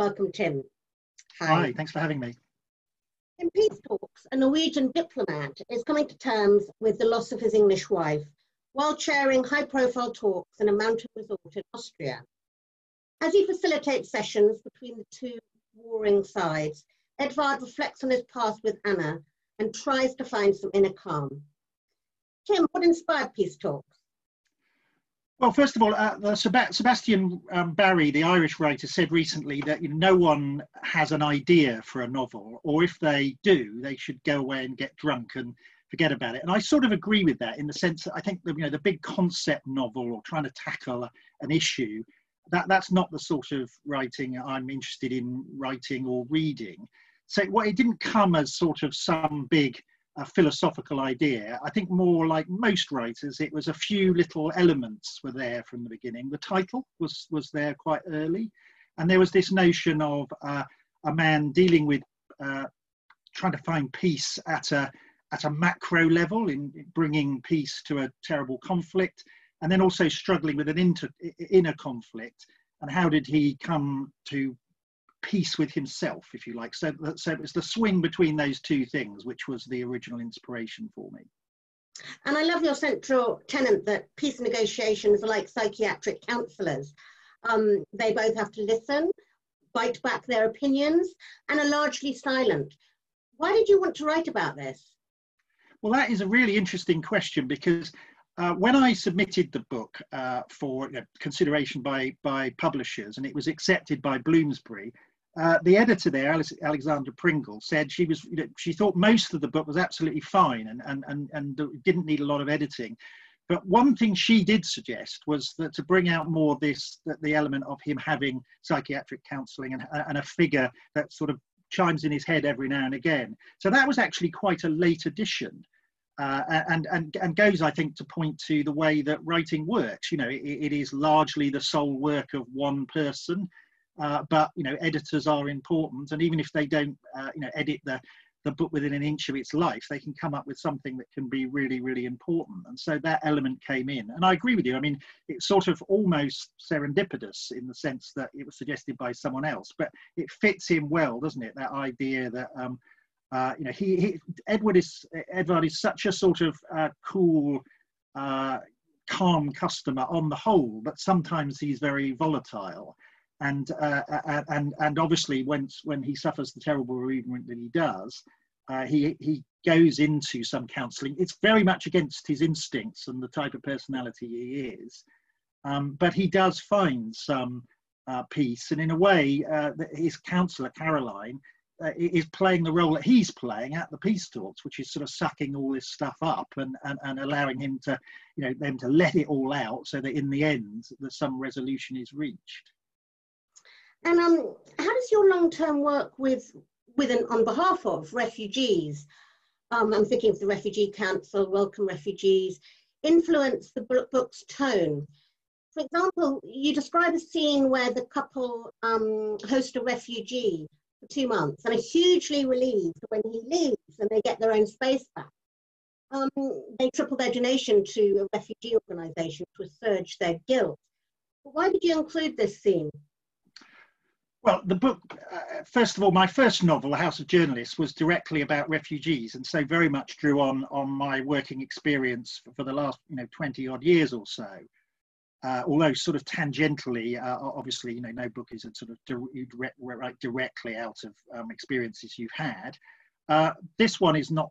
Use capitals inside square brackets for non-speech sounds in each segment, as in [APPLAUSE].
Welcome, Tim. Hi. Hi, thanks for having me. In peace talks, a Norwegian diplomat is coming to terms with the loss of his English wife while chairing high profile talks in a mountain resort in Austria. As he facilitates sessions between the two warring sides, Edvard reflects on his past with Anna and tries to find some inner calm. Tim, what inspired Peace Talks? Well, first of all, uh, Sebastian um, Barry, the Irish writer, said recently that you know, no one has an idea for a novel, or if they do, they should go away and get drunk and forget about it. And I sort of agree with that in the sense that I think that, you know the big concept novel or trying to tackle an issue that that's not the sort of writing I'm interested in writing or reading. So it didn't come as sort of some big a philosophical idea. I think more like most writers, it was a few little elements were there from the beginning. The title was was there quite early, and there was this notion of uh, a man dealing with uh, trying to find peace at a at a macro level in bringing peace to a terrible conflict, and then also struggling with an inter, inner conflict. And how did he come to peace with himself, if you like. So, so it was the swing between those two things, which was the original inspiration for me. And I love your central tenet that peace negotiations are like psychiatric counsellors. Um, they both have to listen, bite back their opinions, and are largely silent. Why did you want to write about this? Well, that is a really interesting question because uh, when I submitted the book uh, for you know, consideration by, by publishers and it was accepted by Bloomsbury, uh, the editor there, Alice, Alexandra Pringle, said she was, you know, she thought most of the book was absolutely fine and, and, and, and didn't need a lot of editing. But one thing she did suggest was that to bring out more this, that the element of him having psychiatric counselling and, and a figure that sort of chimes in his head every now and again. So that was actually quite a late addition. Uh, and, and, and goes, I think, to point to the way that writing works. You know, it, it is largely the sole work of one person. Uh, but you know, editors are important, and even if they don't, uh, you know, edit the the book within an inch of its life, they can come up with something that can be really, really important. And so that element came in. And I agree with you. I mean, it's sort of almost serendipitous in the sense that it was suggested by someone else, but it fits in well, doesn't it? That idea that, um, uh, you know, he, he, Edward is Edward is such a sort of uh, cool, uh, calm customer on the whole, but sometimes he's very volatile and uh, uh, uh, and and obviously when when he suffers the terrible bereavement that he does, uh, he he goes into some counselling. It's very much against his instincts and the type of personality he is, um, but he does find some uh, peace. And in a way, uh, his counsellor Caroline is playing the role that he's playing at the peace talks, which is sort of sucking all this stuff up and, and, and allowing him to, you know, them to let it all out so that in the end, that some resolution is reached. And um, how does your long-term work with, with and on behalf of refugees, um, I'm thinking of the Refugee Council, Welcome Refugees, influence the book's tone? For example, you describe a scene where the couple um, host a refugee for two months and are hugely relieved when he leaves and they get their own space back. Um, they triple their donation to a refugee organisation to assuage their guilt. Why did you include this scene? Well, the book, uh, first of all, my first novel, The House of Journalists, was directly about refugees, and so very much drew on on my working experience for, for the last, you know, twenty odd years or so. Uh, although sort of tangentially, uh, obviously, you know, no book is a sort of direct, right directly out of um, experiences you've had. Uh, this one is not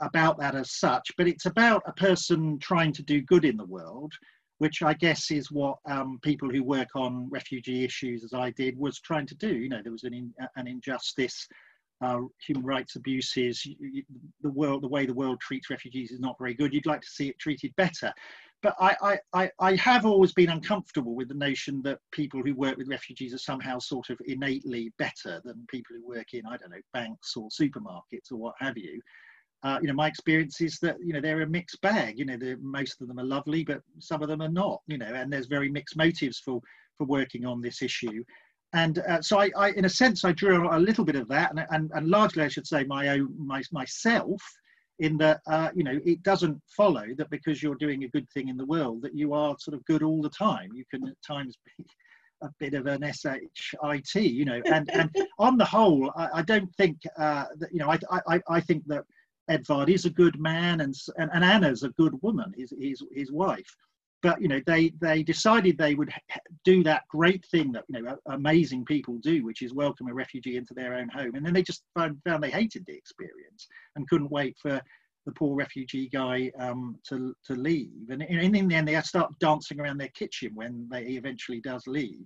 about that as such, but it's about a person trying to do good in the world which I guess is what um, people who work on refugee issues, as I did, was trying to do. You know, there was an, in, an injustice, uh, human rights abuses, the world, the way the world treats refugees is not very good. You'd like to see it treated better. But I, I, I have always been uncomfortable with the notion that people who work with refugees are somehow sort of innately better than people who work in, I don't know, banks or supermarkets or what have you uh, you know, my experience is that you know they're a mixed bag. You know, most of them are lovely, but some of them are not. You know, and there's very mixed motives for for working on this issue. And uh, so, I, I, in a sense, I drew a little bit of that, and, and, and largely, I should say, my own my, myself, in that uh, you know it doesn't follow that because you're doing a good thing in the world that you are sort of good all the time. You can at times be [LAUGHS] a bit of an shit, you know. And and on the whole, I, I don't think uh, that you know. I, I I think that Edvard is a good man, and and, and Anna's a good woman, his his his wife. But you know, they they decided they would do that great thing that you know amazing people do, which is welcome a refugee into their own home, and then they just found found they hated the experience and couldn't wait for the poor refugee guy um, to to leave. And in, in the end, they start dancing around their kitchen when they eventually does leave.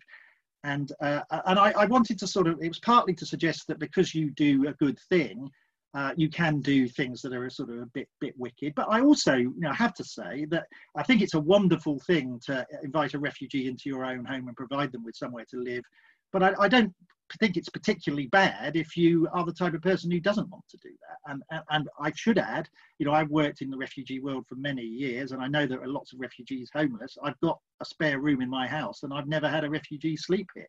And uh, and I, I wanted to sort of it was partly to suggest that because you do a good thing, uh, you can do things that are sort of a bit bit wicked. But I also you know have to say that I think it's a wonderful thing to invite a refugee into your own home and provide them with somewhere to live. But I, I don't think it's particularly bad if you are the type of person who doesn't want to do that. And, and, and I should add, you know, I've worked in the refugee world for many years, and I know there are lots of refugees homeless. I've got a spare room in my house, and I've never had a refugee sleep here.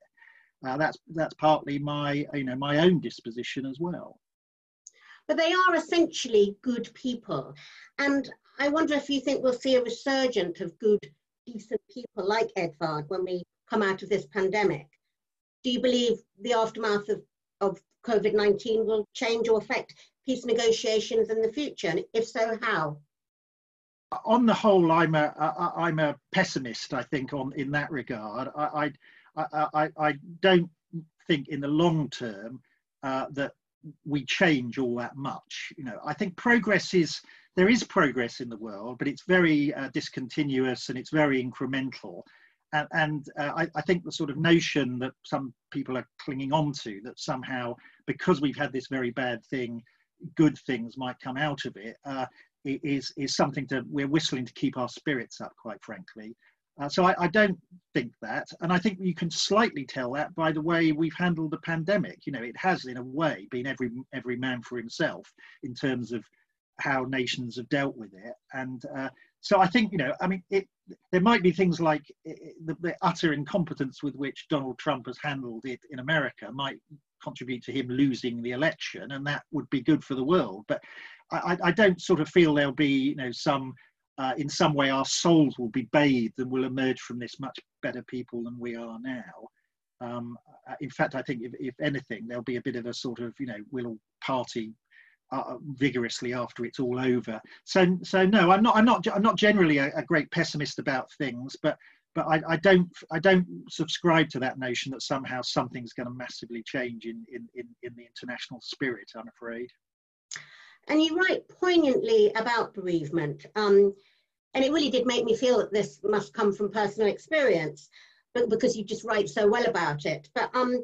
Uh, that's that's partly my you know my own disposition as well. But they are essentially good people, and I wonder if you think we'll see a resurgence of good, decent people like Edvard when we come out of this pandemic do you believe the aftermath of, of COVID 19 will change or affect peace negotiations in the future? And if so, how? On the whole, I'm a I'm a pessimist. I think on in that regard, I I I, I don't think in the long term uh, that we change all that much. You know, I think progress is there is progress in the world, but it's very uh, discontinuous and it's very incremental and, and uh, I, I, think the sort of notion that some people are clinging on to that somehow because we've had this very bad thing good things might come out of it uh, is is something to we're whistling to keep our spirits up quite frankly uh, so I, I, don't think that and i think you can slightly tell that by the way we've handled the pandemic you know it has in a way been every every man for himself in terms of how nations have dealt with it and uh, so I think you know, I mean, it, there might be things like the, the, utter incompetence with which Donald Trump has handled it in America might contribute to him losing the election, and that would be good for the world. But I, I don't sort of feel there'll be you know some. Uh, in some way, our souls will be bathed and will emerge from this much better people than we are now. Um, uh, in fact, I think if, if anything, there'll be a bit of a sort of, you know, we'll all party uh, vigorously after it's all over. So, so no, I'm not. I'm not. I'm not generally a, a great pessimist about things, but but I, I, don't. I don't subscribe to that notion that somehow something's going to massively change in, in in in the international spirit. I'm afraid. And you write poignantly about bereavement, um, and it really did make me feel that this must come from personal experience, but because you just write so well about it. But um,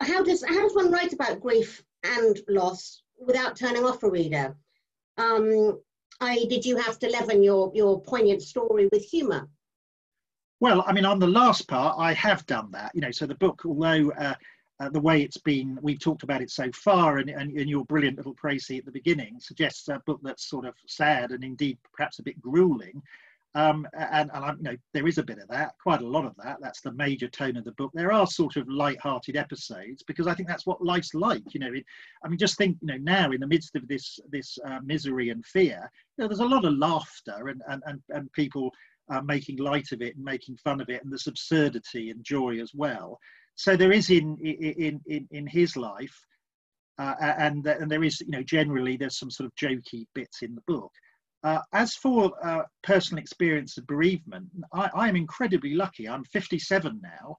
how does how does one write about grief and loss without turning off a reader? Um, I, did you have to leaven your, your poignant story with humour? Well, I mean, on the last part, I have done that. You know, so the book, although uh, uh, the way it's been, we've talked about it so far, and, and, and your brilliant little précis at the beginning suggests a book that's sort of sad and indeed perhaps a bit grueling. Um, and, and I, you know, there is a bit of that, quite a lot of that. That's the major tone of the book. There are sort of light-hearted episodes because I think that's what life's like. You know, it, I mean, just think, you know, now in the midst of this this uh, misery and fear, you know, there's a lot of laughter and and and, and people uh, making light of it and making fun of it, and there's absurdity and joy as well. So there is in in in in his life, uh, and and there is, you know, generally there's some sort of jokey bits in the book. Uh, as for uh, personal experience of bereavement, I, I, am incredibly lucky. I'm 57 now,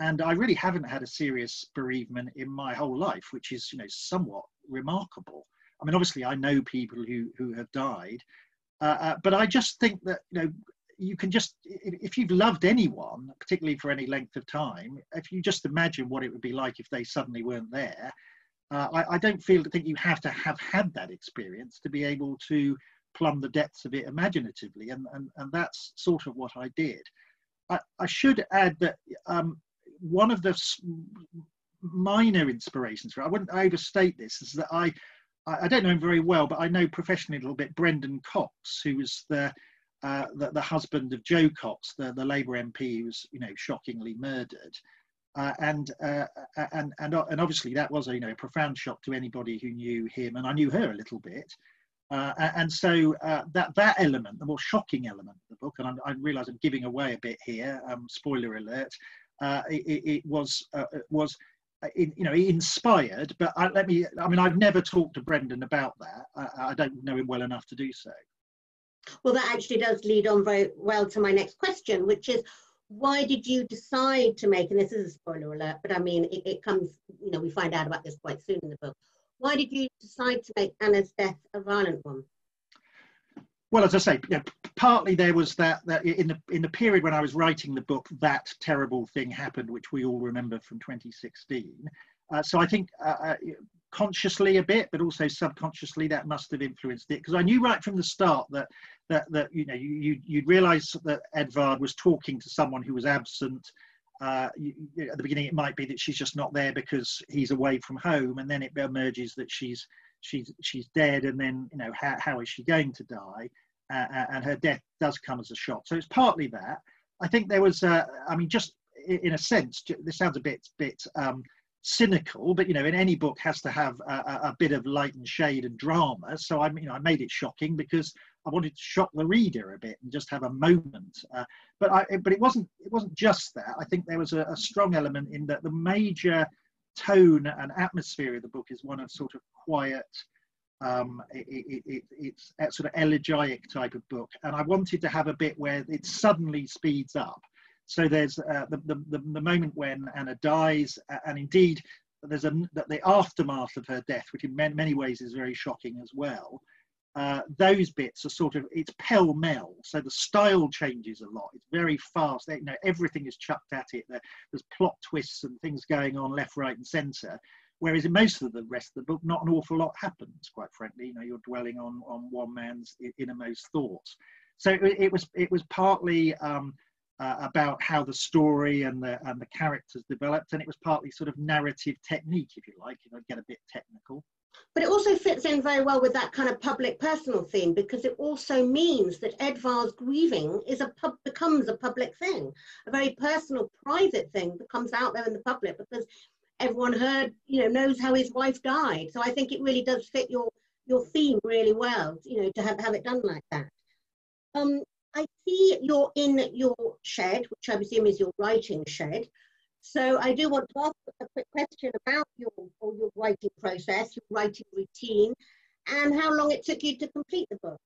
and I really haven't had a serious bereavement in my whole life, which is, you know, somewhat remarkable. I mean, obviously, I know people who who have died, uh, uh but I just think that you know you can just if you've loved anyone, particularly for any length of time, if you just imagine what it would be like if they suddenly weren't there. Uh, I, I don't feel to think you have to have had that experience to be able to plumb the depths of it imaginatively, and, and, and that's sort of what I did. I, I should add that um, one of the minor inspirations for I wouldn't overstate this is that I I don't know him very well, but I know professionally a little bit Brendan Cox, who was the uh, the, the, husband of Jo Cox, the, the Labour MP was, you know, shockingly murdered. Uh, and, uh, and, and, and obviously that was a, you know, a profound shock to anybody who knew him. And I knew her a little bit. Uh, and so uh, that that element, the more shocking element of the book, and I, I realise I'm giving away a bit here. Um, spoiler alert. uh, it, it, was uh, was uh, in, you know inspired. But I, let me. I mean, I've never talked to Brendan about that. I, I don't know him well enough to do so. Well, that actually does lead on very well to my next question, which is why did you decide to make, and this is a spoiler alert, but I mean, it, it, comes, you know, we find out about this quite soon in the book. Why did you decide to make Anna's death a violent one? Well, as I say, know, partly there was that, that in the in the period when I was writing the book, that terrible thing happened, which we all remember from 2016. Uh, so I think uh, uh, consciously a bit, but also subconsciously that must have influenced it because I knew right from the start that that that you know you you'd realise that Edvard was talking to someone who was absent. Uh, you, at the beginning, it might be that she's just not there because he's away from home, and then it emerges that she's she's she's dead, and then you know how how is she going to die? Uh, and her death does come as a shock. So it's partly that. I think there was, uh, I mean, just in a sense, this sounds a bit bit um, cynical, but you know, in any book has to have a, a, bit of light and shade and drama. So I, you know, I made it shocking because I wanted to shock the reader a bit and just have a moment. Uh, but I, but it wasn't, it wasn't just that. I think there was a, a strong element in that the major tone and atmosphere of the book is one of sort of quiet. Um, it, it, it, it's a sort of elegiac type of book, and I wanted to have a bit where it suddenly speeds up so there's uh, the, the, the, moment when Anna dies, and indeed there's a, the aftermath of her death, which in many ways is very shocking as well. Uh, those bits are sort of it's pell mell, so the style changes a lot. It's very fast. You know, everything is chucked at it. there's plot twists and things going on left, right, and centre. Whereas in most of the rest of the book, not an awful lot happens. Quite frankly, you know, you're dwelling on on one man's innermost thoughts. So it, it was it was partly um, uh, about how the story and the and the characters developed, and it was partly sort of narrative technique, if you like, if I get a bit technical. But it also fits in very well with that kind of public personal theme because it also means that Edvard's grieving is a pub becomes a public thing, a very personal, private thing that comes out there in the public because everyone heard, you know, knows how his wife died. So I think it really does fit your your theme really well, you know, to have, have it done like that. Um, I see you're in your shed, which I presume is your writing shed. So I do want to ask a quick question about your, or your writing process, your writing routine, and how long it took you to complete the book.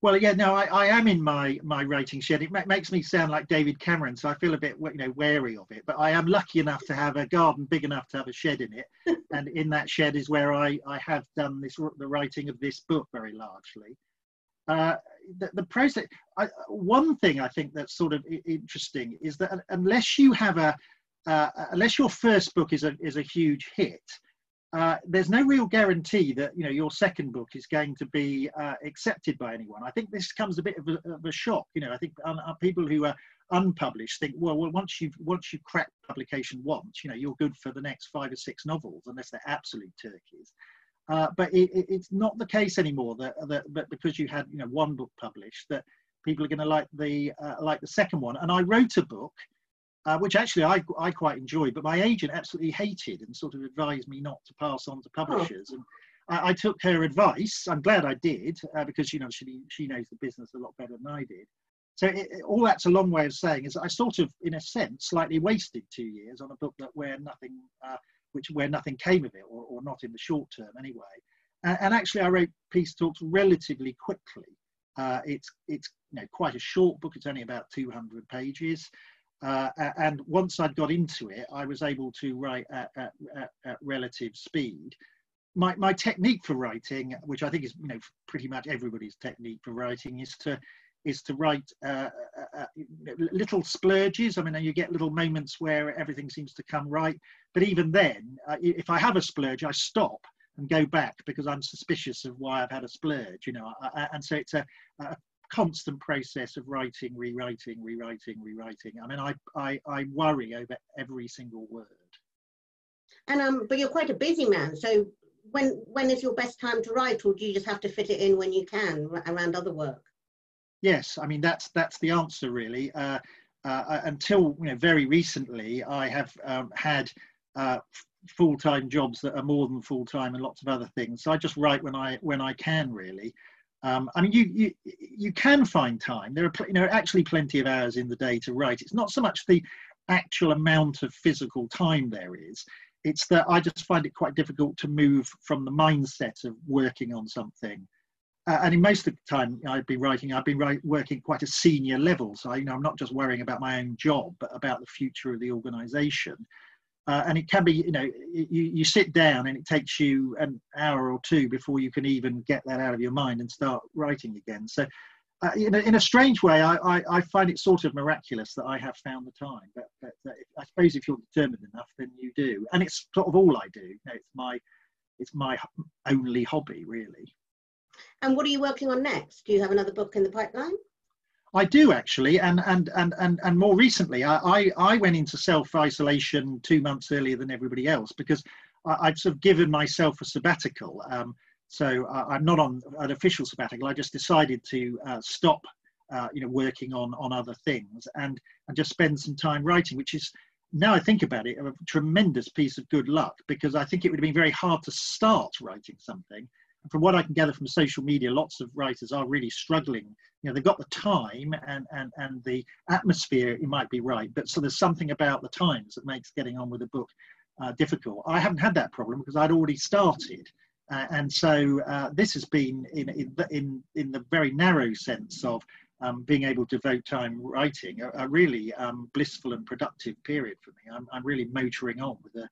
Well, yeah, no, I, I am in my my writing shed. It ma makes me sound like David Cameron, so I feel a bit, you know, wary of it. But I am lucky enough to have a garden big enough to have a shed in it, [LAUGHS] and in that shed is where I I have done this the writing of this book very largely. Uh, the, the, process, I, one thing I think that's sort of interesting is that unless you have a, uh, unless your first book is a, is a huge hit, uh, there's no real guarantee that you know your second book is going to be uh, accepted by anyone. I think this comes a bit of a, of a shock. You know, I think um, people who are unpublished think, well, well, once you've once you crack publication once, you know, you're good for the next five or six novels, unless they're absolute turkeys. Uh, but it, it, it's not the case anymore that, that, that because you had you know one book published that people are going to like the uh, like the second one. And I wrote a book uh, which actually I, I quite enjoyed, but my agent absolutely hated and sort of advised me not to pass on to publishers. Oh. And I, I, took her advice. I'm glad I did uh, because you know she she knows the business a lot better than I did. So it, all that's a long way of saying is I sort of, in a sense, slightly wasted two years on a book that where nothing uh, which where nothing came of it, or, or not in the short term anyway. And, and actually, I wrote Peace Talks relatively quickly. Uh, it's it's you know quite a short book. It's only about 200 pages. Uh, and once I'd got into it, I was able to write at, at, at, at, relative speed. My, my technique for writing, which I think is you know pretty much everybody's technique for writing, is to is to write uh, uh, uh little splurges. I mean, you get little moments where everything seems to come right. But even then, uh, if I have a splurge, I stop and go back because I'm suspicious of why I've had a splurge, you know. and so it's a, a, constant process of writing, rewriting, rewriting, rewriting. I mean, I, I, I worry over every single word. And um, but you're quite a busy man. So when when is your best time to write, or do you just have to fit it in when you can around other work? Yes, I mean that's that's the answer really. Uh, uh, until you know very recently, I have um, had uh, full-time jobs that are more than full-time and lots of other things. So I just write when I when I can really. Um, I mean, you, you you can find time. There are you know actually plenty of hours in the day to write. It's not so much the actual amount of physical time there is. It's that I just find it quite difficult to move from the mindset of working on something. Uh, and in most of the time I've been writing, I've been write, working quite a senior level. So I, you know, I'm not just worrying about my own job, but about the future of the organisation. Uh, and it can be, you know, you, you sit down and it takes you an hour or two before you can even get that out of your mind and start writing again. So, uh, in, a, in a strange way, I, I, I, find it sort of miraculous that I have found the time. But, but uh, I suppose if you're determined enough, then you do. And it's sort of all I do. You know, it's my, it's my only hobby, really. And what are you working on next? Do you have another book in the pipeline? I do actually, and and and and and more recently, I I, I went into self isolation two months earlier than everybody else because I, have sort of given myself a sabbatical. Um, so uh, I'm not on an official sabbatical. I just decided to uh, stop, uh, you know, working on on other things and and just spend some time writing, which is now I think about it, a tremendous piece of good luck because I think it would have been very hard to start writing something from what I can gather from social media, lots of writers are really struggling. You know, they've got the time and, and, and the atmosphere, you might be right, but so there's something about the times that makes getting on with a book uh, difficult. I haven't had that problem because I'd already started. Uh, and so uh, this has been, in, in, in, in the very narrow sense of um, being able to devote time writing, a, a really um, blissful and productive period for me. I'm, I'm really motoring on with a,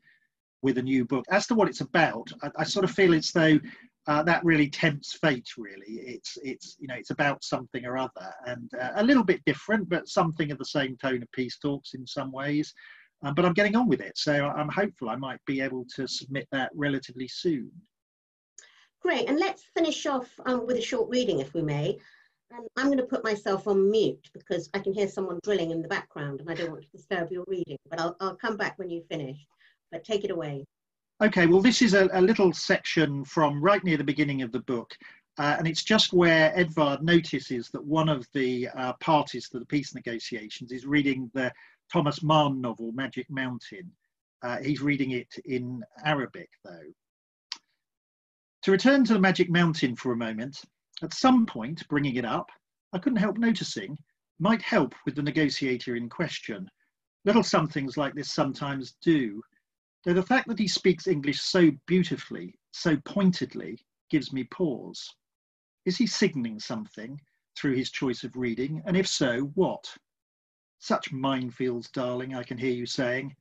with a new book. As to what it's about, I, I sort of feel as though uh, that really tempts fate. Really, it's it's you know it's about something or other, and uh, a little bit different, but something of the same tone of peace talks in some ways. Um, but I'm getting on with it, so I'm hopeful I might be able to submit that relatively soon. Great, and let's finish off um, with a short reading, if we may. And I'm going to put myself on mute because I can hear someone drilling in the background, and I don't want to disturb your reading. But I'll I'll come back when you've finished. But take it away. Okay, well, this is a, a, little section from right near the beginning of the book, uh, and it's just where Edvard notices that one of the uh, parties to the peace negotiations is reading the Thomas Mann novel, Magic Mountain. Uh, he's reading it in Arabic, though. To return to the Magic Mountain for a moment, at some point, bringing it up, I couldn't help noticing, might help with the negotiator in question. Little somethings like this sometimes do the fact that he speaks English so beautifully, so pointedly, gives me pause. Is he signalling something through his choice of reading? And if so, what? Such minefields, darling, I can hear you saying.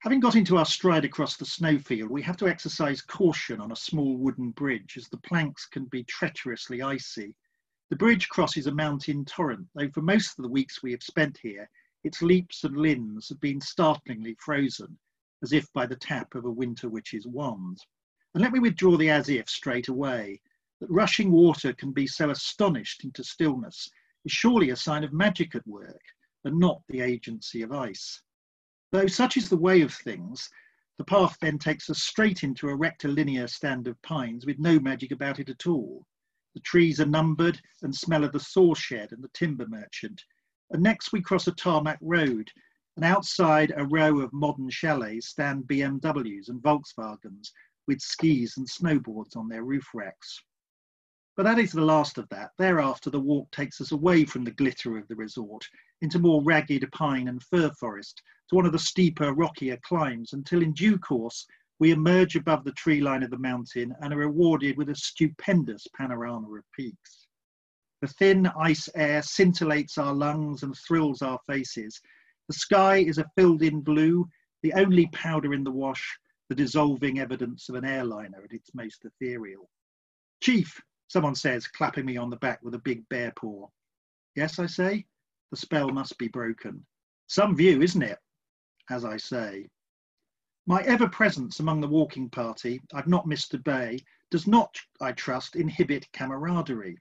Having got into our stride across the snowfield, we have to exercise caution on a small wooden bridge, as the planks can be treacherously icy. The bridge crosses a mountain torrent, though for most of the weeks we have spent here, its leaps and limbs have been startlingly frozen, as if by the tap of a winter witch's wand. And let me withdraw the as if straight away. That rushing water can be so astonished into stillness is surely a sign of magic at work, and not the agency of ice. Though such is the way of things, the path then takes us straight into a rectilinear stand of pines with no magic about it at all. The trees are numbered and smell of the saw shed and the timber merchant. And next we cross a tarmac road and outside a row of modern chalets stand BMWs and Volkswagens with skis and snowboards on their roof racks. But that is the last of that. Thereafter, the walk takes us away from the glitter of the resort into more ragged pine and fir forest to one of the steeper, rockier climbs until in due course we emerge above the tree line of the mountain and are rewarded with a stupendous panorama of peaks. The thin ice air scintillates our lungs and thrills our faces the sky is a filled in blue, the only powder in the wash, the dissolving evidence of an airliner at its most ethereal. Chief, someone says, clapping me on the back with a big bear paw. Yes, I say, the spell must be broken. Some view, isn't it? As I say. My ever presence among the walking party, I've not missed a bay, does not, I trust, inhibit camaraderie.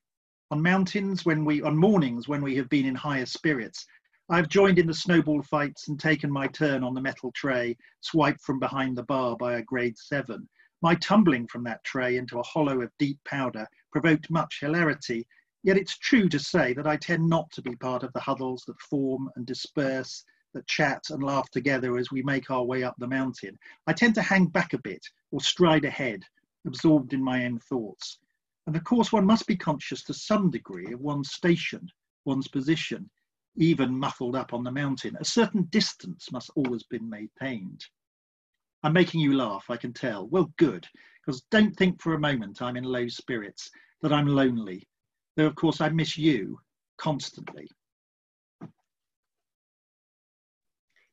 On mountains, when we, on mornings when we have been in higher spirits, I've joined in the snowball fights and taken my turn on the metal tray, swiped from behind the bar by a grade seven. My tumbling from that tray into a hollow of deep powder provoked much hilarity, yet it's true to say that I tend not to be part of the huddles that form and disperse, that chat and laugh together as we make our way up the mountain. I tend to hang back a bit or stride ahead, absorbed in my own thoughts. And of course, one must be conscious to some degree of one's station, one's position even muffled up on the mountain. A certain distance must always be maintained. I'm making you laugh, I can tell. Well, good, because don't think for a moment I'm in low spirits, that I'm lonely, though of course I miss you constantly.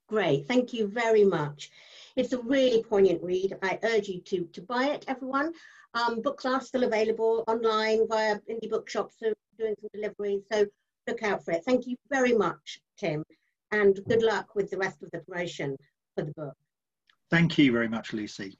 Great, thank you very much. It's a really poignant read. I urge you to, to buy it, everyone. Um, books are still available online via indie bookshops, so doing some deliveries, so look out for it. Thank you very much, Tim, and good luck with the rest of the promotion for the book. Thank you very much, Lucy.